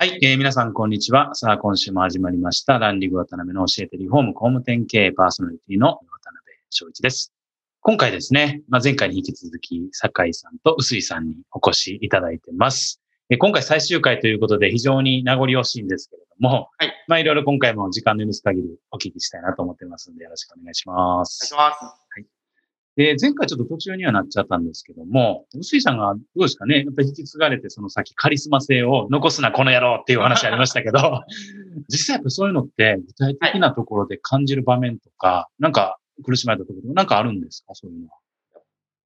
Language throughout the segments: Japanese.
はい、えー、皆さんこんにちは。さあ、今週も始まりました。ランディング渡辺の教えてリフォーム工務店経営パーソナリティの渡辺翔一です。今回ですね、まあ、前回に引き続き、酒井さんと臼井さんにお越しいただいてます。えー、今回最終回ということで非常に名残惜しいんですけれども、はい。まあ、いろいろ今回も時間の許す限りお聞きしたいなと思ってますので、よろしくお願いします。お願いします。はい。で、前回ちょっと途中にはなっちゃったんですけども、臼井さんがどうですかね？やっぱり引き継がれて、その先カリスマ性を残すな、この野郎っていう話ありましたけど、実際やっぱそういうのって具体的なところで感じる場面とか、はい、なんか苦しまれたところなんかあるんですか？そういうのは。やっ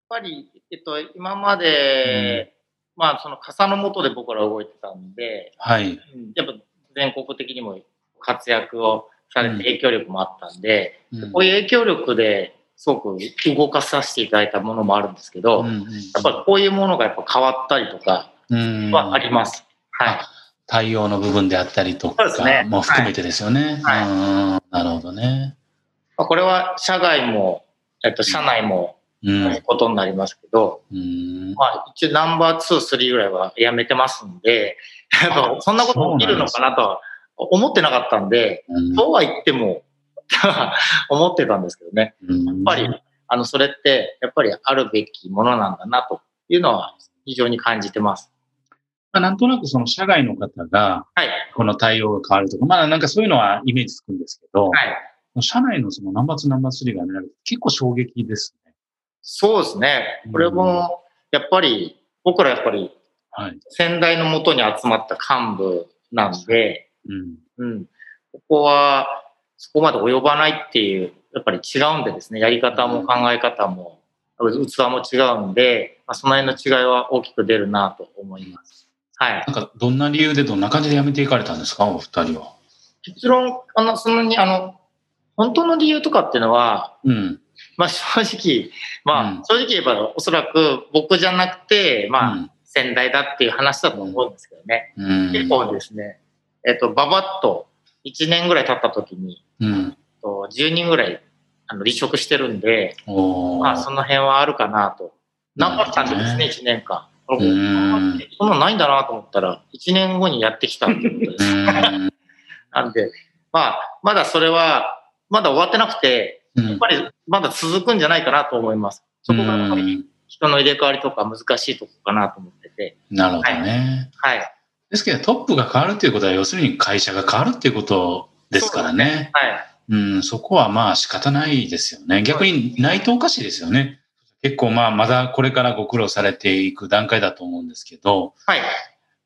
ぱり、えっと、今まで、うん、まあ、その傘の下で僕ら動いてたんで、はい。やっぱ全国的にも活躍をされて影響力もあったんで、うん、こういう影響力ですごく動かさせていただいたものもあるんですけど、うんうん、やっぱこういうものがやっぱ変わったりとかはあります。はい。対応の部分であったりとかも含めてですよね。はい、なるほどね。これは社外も、えっと、社内も、ことになりますけど、うん、まあ一応ナンバー2、3ぐらいはやめてますんで、やっぱそんなこと起きるのかなとは思ってなかったんで、そうは言っても、思ってたんですけどね。やっぱり、あの、それって、やっぱりあるべきものなんだなというのは非常に感じてます。まあ、なんとなくその社外の方が、この対応が変わるとか、まあなんかそういうのはイメージつくんですけど、はい、社内のそのナンバー2、ナンバー3が見られる結構衝撃ですね。そうですね。これも、やっぱり、僕らやっぱり、先代のもとに集まった幹部なんで、うん、うん、ここは、そこまで及ばないっていう、やっぱり違うんでですね、やり方も考え方も、器も違うんで、まあ、その辺の違いは大きく出るなと思います。はい。なんか、どんな理由でどんな感じで辞めていかれたんですか、お二人は。結論、あの、そのに、あの、本当の理由とかっていうのは、うん、まあ正直、まあ正直言えばおそらく僕じゃなくて、まあ先代だっていう話だと思うんですけどね。うん、結構ですね、えっと、ばばっと1年ぐらい経った時に、うん、と10人ぐらいあの離職してるんで、まあ、その辺はあるかなと。なかったんですね、1年間。そんなないんだなと思ったら、1年後にやってきたっていうことです。なんで、まあ、まだそれは、まだ終わってなくて、やっぱりまだ続くんじゃないかなと思います。そこがやっぱり人の入れ替わりとか難しいとこかなと思ってて。なるほどね。はい。はいですけど、トップが変わるということは、要するに会社が変わるっていうことですからね。ねはい。うん、そこはまあ仕方ないですよね。逆にないとおかしいですよね。結構まあまだこれからご苦労されていく段階だと思うんですけど、はい。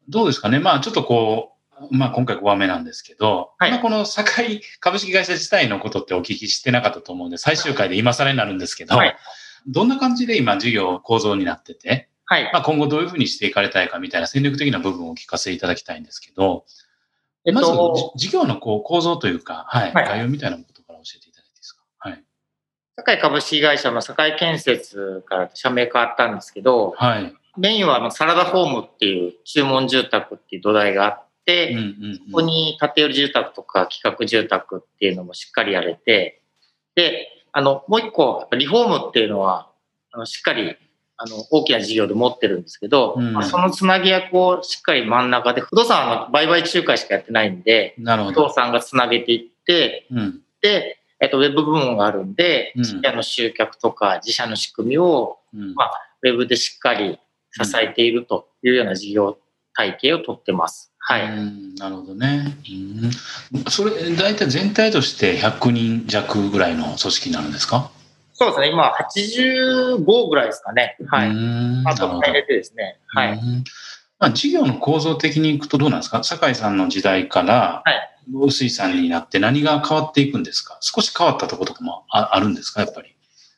どうですかね。まあちょっとこう、まあ今回5番目なんですけど、はい、まあこの堺 株式会社自体のことってお聞きしてなかったと思うんで、最終回で今更になるんですけど、はい、どんな感じで今事業構造になってて、はい。まあ、今後どういうふうにしていかれたいかみたいな戦略的な部分をお聞かせいただきたいんですけど、えっと、まず、事業のこう構造というか、はい、はい、概要みたいなことから教えていただいていいですか？はい。堺株式会社の堺建設から社名変わったんですけど、はい。メインはサラダホームっていう注文住宅っていう土台があって、うんうんうん、ここに建て売り住宅とか企画住宅っていうのもしっかりやれて、で、あの、もう一個、リフォームっていうのは、あのしっかりあの、大きな事業で持ってるんですけど、うん、まあ、そのつなぎ役をしっかり真ん中で、不動産は売買仲介しかやってないんで、なるほど。不動産がつなげていって、うん、で、えっと、ウェブ部門があるんで、自社の集客とか自社の仕組みを、まあ、ウェブでしっかり支えているというような事業体系をとってます。はい。なるほどね。うん、それ、大体全体として100人弱ぐらいの組織になるんですか？そうですね、今85ぐらいですかね。はい。あと入れてですね。はい。まあ、事業の構造的にいくとどうなんですか？酒井さんの時代から、はい。臼井さんになって何が変わっていくんですか？少し変わったところとかもああるんですか？やっぱり。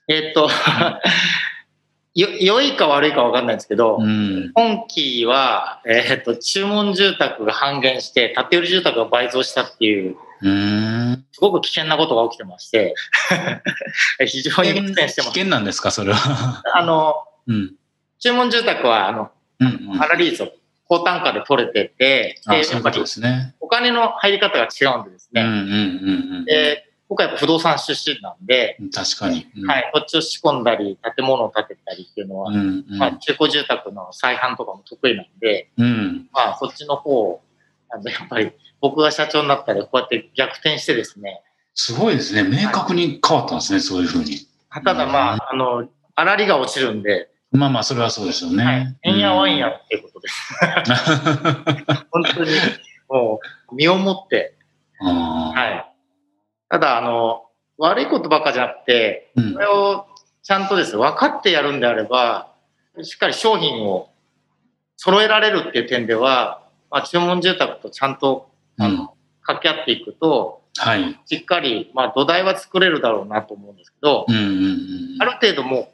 えっと、よ、良いか悪いか分かんないんですけど、うん、今期は、えっ、と、注文住宅が半減して、建て売り住宅が倍増したっていう、うんすごく危険なことが起きてまして、非常に危険してます。危険なんですか、それは？あの、うん、注文住宅は、あの、うんうん、パラリーズ高単価で取れてて、で、やっぱりですね。お金の入り方が違うんでですね。うんうんうんうん、で僕はやっぱ不動産出身なんで、確かに。うん、はい。土地を仕込んだり、建物を建てたりっていうのは、うんうん、まあ、中古住宅の再販とかも得意なんで、うん、まあ、そっちの方、あの、やっぱり僕が社長になったらこうやって逆転してですね。すごいですね。明確に変わったんですね、はい、そういうふうに。ただまあ、あの、粗利が落ちるんで、まあまあ、それはそうですよね。はい。えんやわんやっていうことです。本当に、もう、身をもって、はい。ただ、あの、悪いことばっかじゃなくて、これをちゃんとですね、分かってやるんであれば、しっかり商品を揃えられるっていう点では、まあ、注文住宅とちゃんと、あの、掛け合っていくと、はい、しっかり、まあ、土台は作れるだろうなと思うんですけど、うんうんうん、ある程度もう、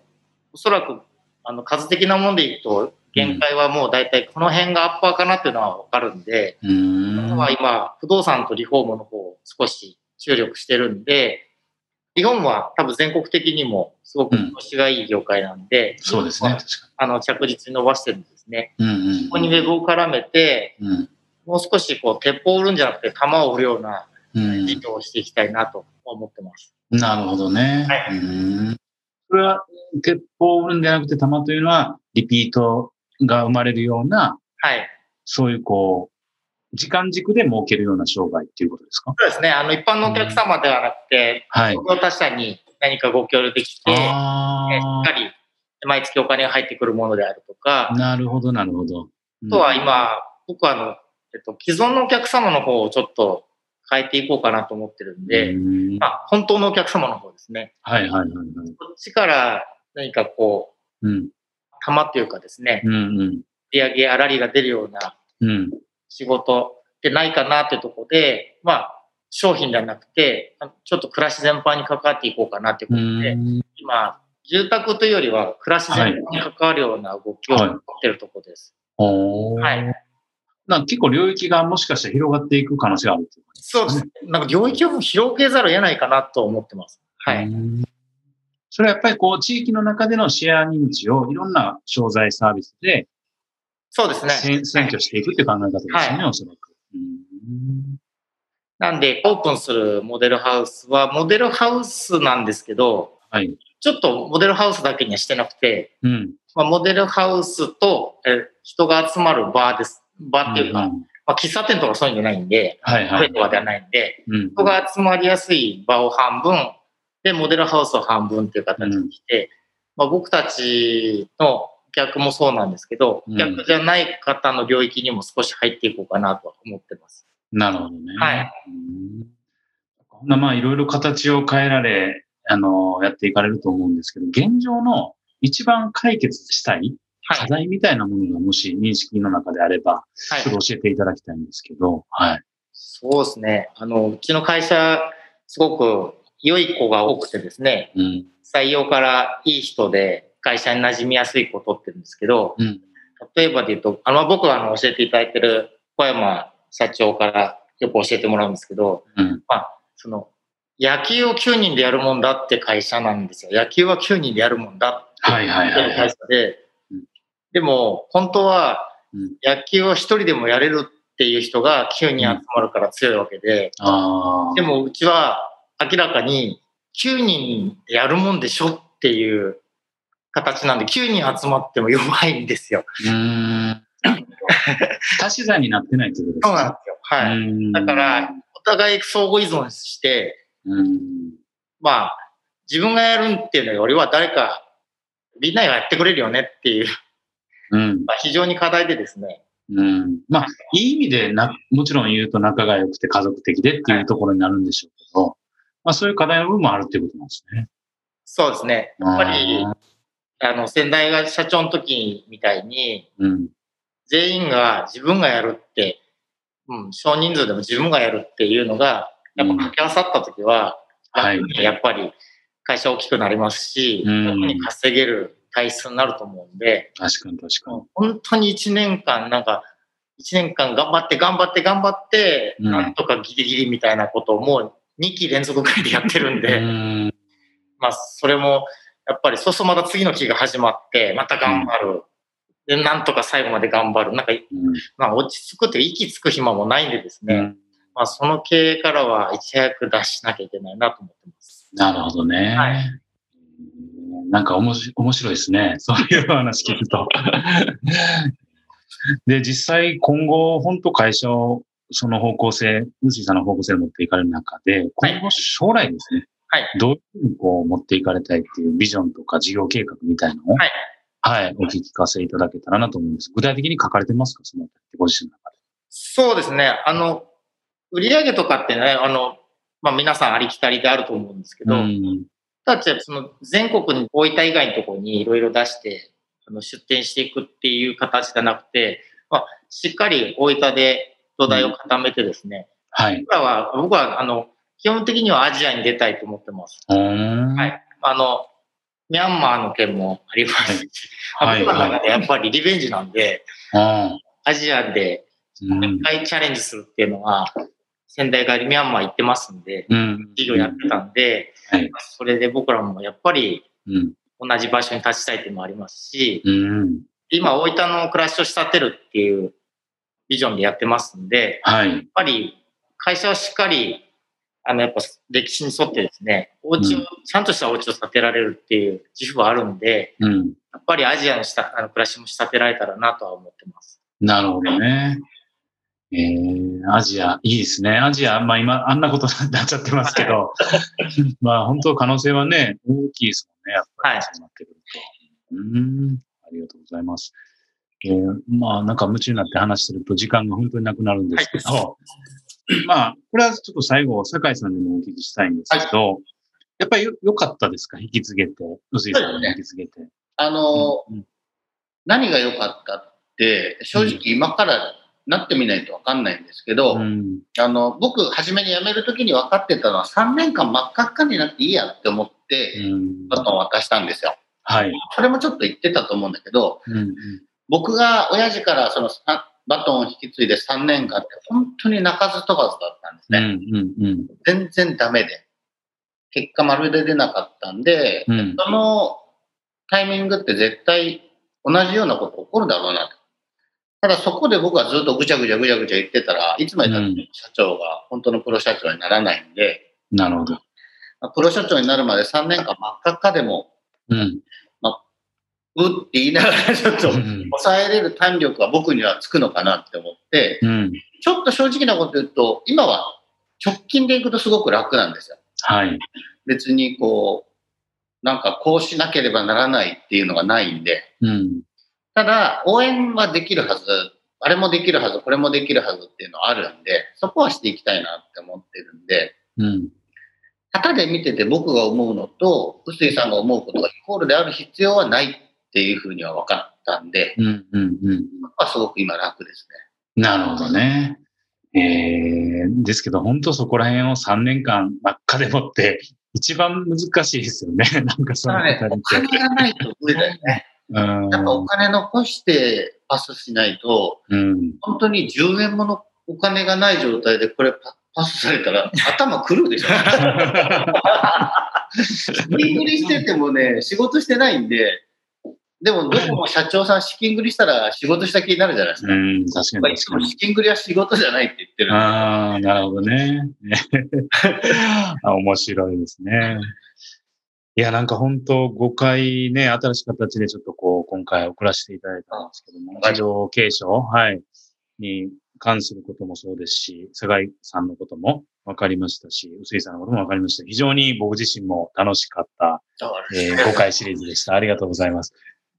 おそらく、あの、数的なもんでいくと、限界はもう大体この辺がアッパーかなっていうのはわかるんで、うん、あとは今、不動産とリフォームの方を少し注力してるんで、日本は多分全国的にもすごく調子がいい業界なんで、うん、そうですね。あの、着実に伸ばしてるんですね。うんうんうん、ここにウェブを絡めて、うん、もう少しこう、鉄砲を売るんじゃなくて弾を売るような事業をしていきたいなと思ってます。うん、なるほどね。はい。うんそれは、鉄砲を売るんじゃなくて弾というのは、リピートが生まれるような、はい。そういうこう、時間軸で儲けるような商売っていうことですか？そうですね。あの、一般のお客様ではなくて、はい。他社に何かご協力できて、しっかり毎月お金が入ってくるものであるとか。なるほど、なるほど。あとは今、僕はあの、えっと、既存のお客様の方をちょっと変えていこうかなと思ってるんで、んまあ、本当のお客様の方ですね。はいはいはい、はい。こっちから何かこう、うん、玉っていうかですね、うんうん、売上げ、粗利が出るような、うん、仕事ってないかなっていうところで、まあ、商品ではなくて、ちょっと暮らし全般に関わっていこうかなっていうことで、今、住宅というよりは暮らし全般に関わるような動きを持ってるところです。はい。はい、なん結構領域がもしかしたら広がっていく可能性があるっていうそうですね。なんか領域を広げざるを得ないかなと思ってます。はい。それはやっぱりこう地域の中でのシェア認知をいろんな商材サービスでそうですね。選挙していくっていう考え方ですよね、はい、おそらく。なんで、オープンするモデルハウスは、モデルハウスなんですけど、はい、ちょっとモデルハウスだけにはしてなくて、うんまあ、モデルハウスとえ人が集まる場です。場っていうか、うんうん、まあ、喫茶店とかそういうんじゃないんで、はいはい、とかではないんで、うん、人が集まりやすい場を半分、で、モデルハウスを半分っていう形にして、うん、まあ、僕たちの客もそうなんですけど、うん、逆じゃない方の領域にも少し入っていこうかなと思ってます。なるほどね。はい。こんなまあいろいろ形を変えられ、あの、やっていかれると思うんですけど、現状の一番解決したい課題みたいなものがもし認識の中であれば、はい、ちょっと教えていただきたいんですけど、はい。そうですね。あの、うちの会社、すごく良い子が多くてですね、うん、採用からいい人で、会社に馴染みやすいことって言うんですけど、うん、例えばで言うと、あの、僕があの教えていただいてる小山社長からよく教えてもらうんですけど、うん、まあ、その、野球を9人でやるもんだって会社なんですよ。野球は9人でやるもんだって会社で、でも、本当は、野球を1人でもやれるっていう人が9人集まるから強いわけで、うん、でもうちは明らかに9人でやるもんでしょっていう形なんで、9人集まっても弱いんですよ。うん。足し算になってないってことですか？そうなんですよ。はい。だから、お互い相互依存して、うんまあ、自分がやるっていうのよりは誰か、みんながやってくれるよねっていう、うん、まあ非常に課題でですね。うん、まあ、いい意味でな、もちろん言うと仲が良くて家族的でっていうところになるんでしょうけど、はい、まあそういう課題の部分もあるっていうことなんですね。そうですね。やっぱり、あの、先代が社長の時みたいに、うん、全員が自分がやるって、うん、少人数でも自分がやるっていうのが、やっぱ掛け合わさった時は、うん、やっぱり会社大きくなりますし、うん、に稼げるっ体質になると思うんで、確かに確かに。本当に1年間、なんか、1年間頑張って頑張って頑張って、うん、なんとかギリギリみたいなことをもう2期連続ぐらいでやってるんで、んまあ、それも、やっぱり、そうするとまた次の期が始まって、また頑張る。うんで、なんとか最後まで頑張る。なんか、うん、まあ、落ち着くって息つく暇もないんでですね、うん、まあ、その経営からはいち早く出しなきゃいけないなと思ってます。なるほどね。はい。なんかおもし面白いですね。そういう話聞くと。で、実際今後、本当会社をその方向性、ムーさんの方向性を持っていかれる中で、今後将来ですね、はい、どういうふうにこう持っていかれたいっていうビジョンとか事業計画みたいなのを、はい、はい、お聞かせいただけたらなと思うんです。具体的に書かれてますか？そのご自身の中で。そうですね。あの、売上とかってね、あの、まあ皆さんありきたりであると思うんですけど、うん、ただその全国に大分以外のところにいろいろ出して、あの出店していくっていう形じゃなくて、まあ、しっかり大分で土台を固めてですね、はい。僕は、僕は、あの、基本的にはアジアに出たいと思ってます。はい。あの、ミャンマーの件もありますし、はい、僕の中でやっぱりリベンジなんで、はい、アジアで一回チャレンジするっていうのは、仙台帰りミャンマー行ってますんで、うん、事業やってたんで、はい、それで僕らもやっぱり同じ場所に立ちたいっていうのもありますし、うん、今大分の暮らしを仕立てるっていうビジョンでやってますんで、はい、やっぱり会社をしっかりあの、やっぱ歴史に沿ってですね、お家を、うん、ちゃんとしたお家を建てられるっていう自負はあるんで、うん、やっぱりアジアのしたあの暮らしも仕立てられたらなとは思ってます。なるほどね。えー、アジア、いいですね。アジア、まあ今、あんなことになっちゃってますけど、まあ本当可能性はね、大きいですもんね、やっぱり。そうなってくると。はい、うん、ありがとうございます。えー、まあなんか夢中になって話してると時間が本当になくなるんですけど、はい、まあ、これはちょっと最後、酒井さんにもお聞きしたいんですけど、はい、やっぱり良かったですか？引き継げて、臼井さんに引き継げて。あの、うん、何が良かったって、正直今からなってみないと分かんないんですけど、うん、あの僕、初めに辞めるときに分かってたのは、3年間真っ赤っかになっていいやって思って、バトンを渡したんですよ。はい。それもちょっと言ってたと思うんだけど、うんうん、僕が親父からそのバトンを引き継いで3年間って本当に泣かず飛ばずだったんですね。うんうんうん、全然ダメで。結果まるで出なかったんで、うん、そのタイミングって絶対同じようなこと起こるだろうなと。ただそこで僕はずっとぐちゃぐちゃぐちゃぐちゃ言ってたら、いつまでたって社長が本当のプロ社長にならないんで、なるほど。プロ社長になるまで3年間真っ赤っかでも、うん、まあ、うって言いながらちょっと抑えれる胆力は僕にはつくのかなって思って、うん、ちょっと正直なこと言うと、今は直近でいくとすごく楽なんですよ。はい。別にこう、なんかこうしなければならないっていうのがないんで、うん、ただ、応援はできるはず、あれもできるはず、これもできるはずっていうのはあるんで、そこはしていきたいなって思ってるんで、うん。旗で見てて僕が思うのと、臼井さんが思うことがイコールである必要はないっていうふうには分かったんで、うんうんうん。はすごく今楽ですね。なるほどね。えー、ですけど、本当そこら辺を3年間真っ赤でもって、一番難しいですよね。なんかそのあたりって。お金がないと無理だよね。やっぱお金残してパスしないと、うん、本当に10円ものお金がない状態でこれパスされたら頭くるでしょ。資金繰りしててもね、仕事してないんで、でもどこも社長さん資金繰りしたら仕事した気になるじゃないですか。うん、確かに確かに。資金繰りは仕事じゃないって言ってるああ、なるほどね。面白いですね。いや、なんか本当5回ね、新しい形でちょっとこう、今回送らせていただいたんですけども、事情継承、はい、に関することもそうですし、菅井さんのことも分かりましたし、臼井さんのことも分かりました。非常に僕自身も楽しかった、えー、5回シリーズでした。ありがとうございます。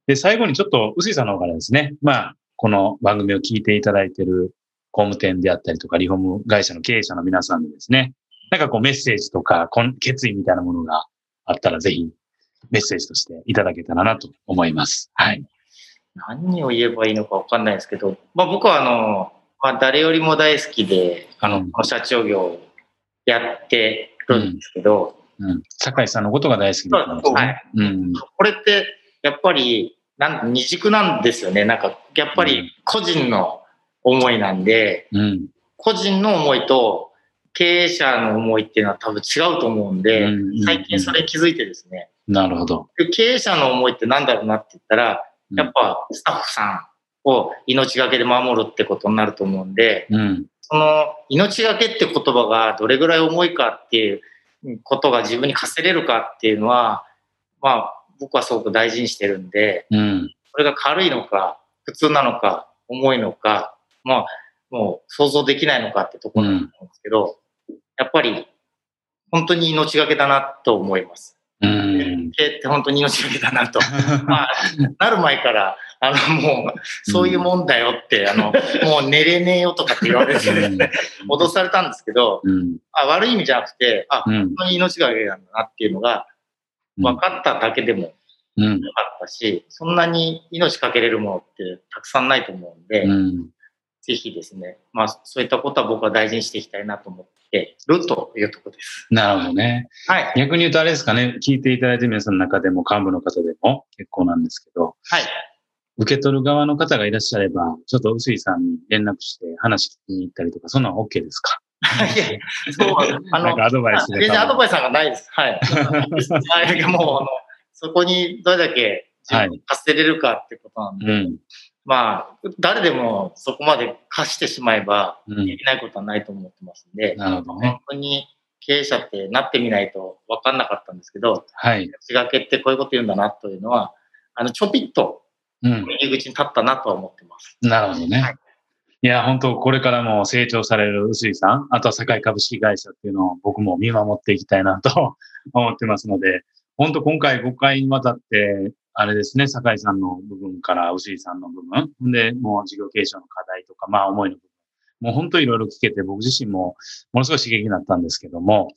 で、最後にちょっと臼井さんの方からですね、まあ、この番組を聞いていただいている工務店であったりとか、リフォーム会社の経営者の皆さんにですね、なんかこうメッセージとか、決意みたいなものがあったらぜひメッセージとしていただけたらなと思います。はい。何を言えばいいのかわかんないですけど、まあ僕はあの、まあ誰よりも大好きで、あの、社長業をやってるんですけど、うん。うん、酒井さんのことが大好きだったんですね。はい。うん。これって、やっぱり、なん二軸なんですよね。なんか、やっぱり個人の思いなんで、うん、個人の思いと経営者の思いっていうのは多分違うと思うんで、最近それ気づいてですね。なるほど。経営者の思いって何だろうなって言ったら、やっぱスタッフさんを命がけで守るってことになると思うんで、うん、その命がけって言葉がどれぐらい重いかっていうことが自分に課せれるかっていうのは、まあ僕はすごく大事にしてるんで、うん、それが軽いのか、普通なのか、重いのか、まあもう想像できないのかってところなんですけど、やっぱり本当に命がけだなと思います。うん。って本当に命がけだなと。まあ、なる前から、あの、もう、そういうもんだよって、うん、あの、もう寝れねえよとかって言われて、ね、脅されたんですけど、うん、あ悪い意味じゃなくて、あ、本当に命がけなんだなっていうのが、分かっただけでもよかったし、そんなに命かけれるものってたくさんないと思うんで、ぜひですね、まあ、そういったことは僕は大事にしていきたいなと思ってるというところです。なるほどね。はい。逆に言うとあれですかね、聞いていただいてる皆さんの中でも幹部の方でも結構なんですけど、はい。受け取る側の方がいらっしゃれば、ちょっと臼井さんに連絡して話聞きに行ったりとか、そんなの OK ですか？いや、そう、あの、アドバイス全然アドバイスなんかないです。はい。は い、もう、あの、そこにどれだけ自分課せれるかってことなんで、はいうんまあ、誰でもそこまで貸してしまえば、できないことはないと思ってますんで、うん、なるほどね、本当に経営者ってなってみないと分かんなかったんですけど、はい。仕掛けってこういうこと言うんだなというのは、あの、ちょぴっと、入り口に立ったなとは思ってます。うん、なるほどね。はい、いや、本当これからも成長される臼井さん、あとは堺株式会社っていうのを僕も見守っていきたいなと 思ってますので、本当今回5回にわたってあれですね、酒井さんの部分から牛井さんの部分、で、もう事業継承の課題とか、まあ思いの部分、もう本当いろいろ聞けて、僕自身もものすごい刺激になったんですけども、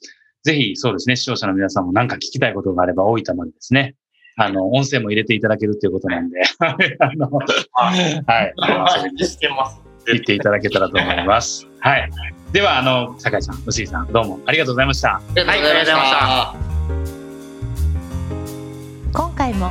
ぜひそうですね、視聴者の皆さんも何か聞きたいことがあれば、大分までですね、あの、音声も入れていただけるということなんで、あの、はい、遊びに行っていただけたらと思います。はい。では、あの、酒井さん、牛井さん、どうもありがとうございました。ありがとうございました。今回も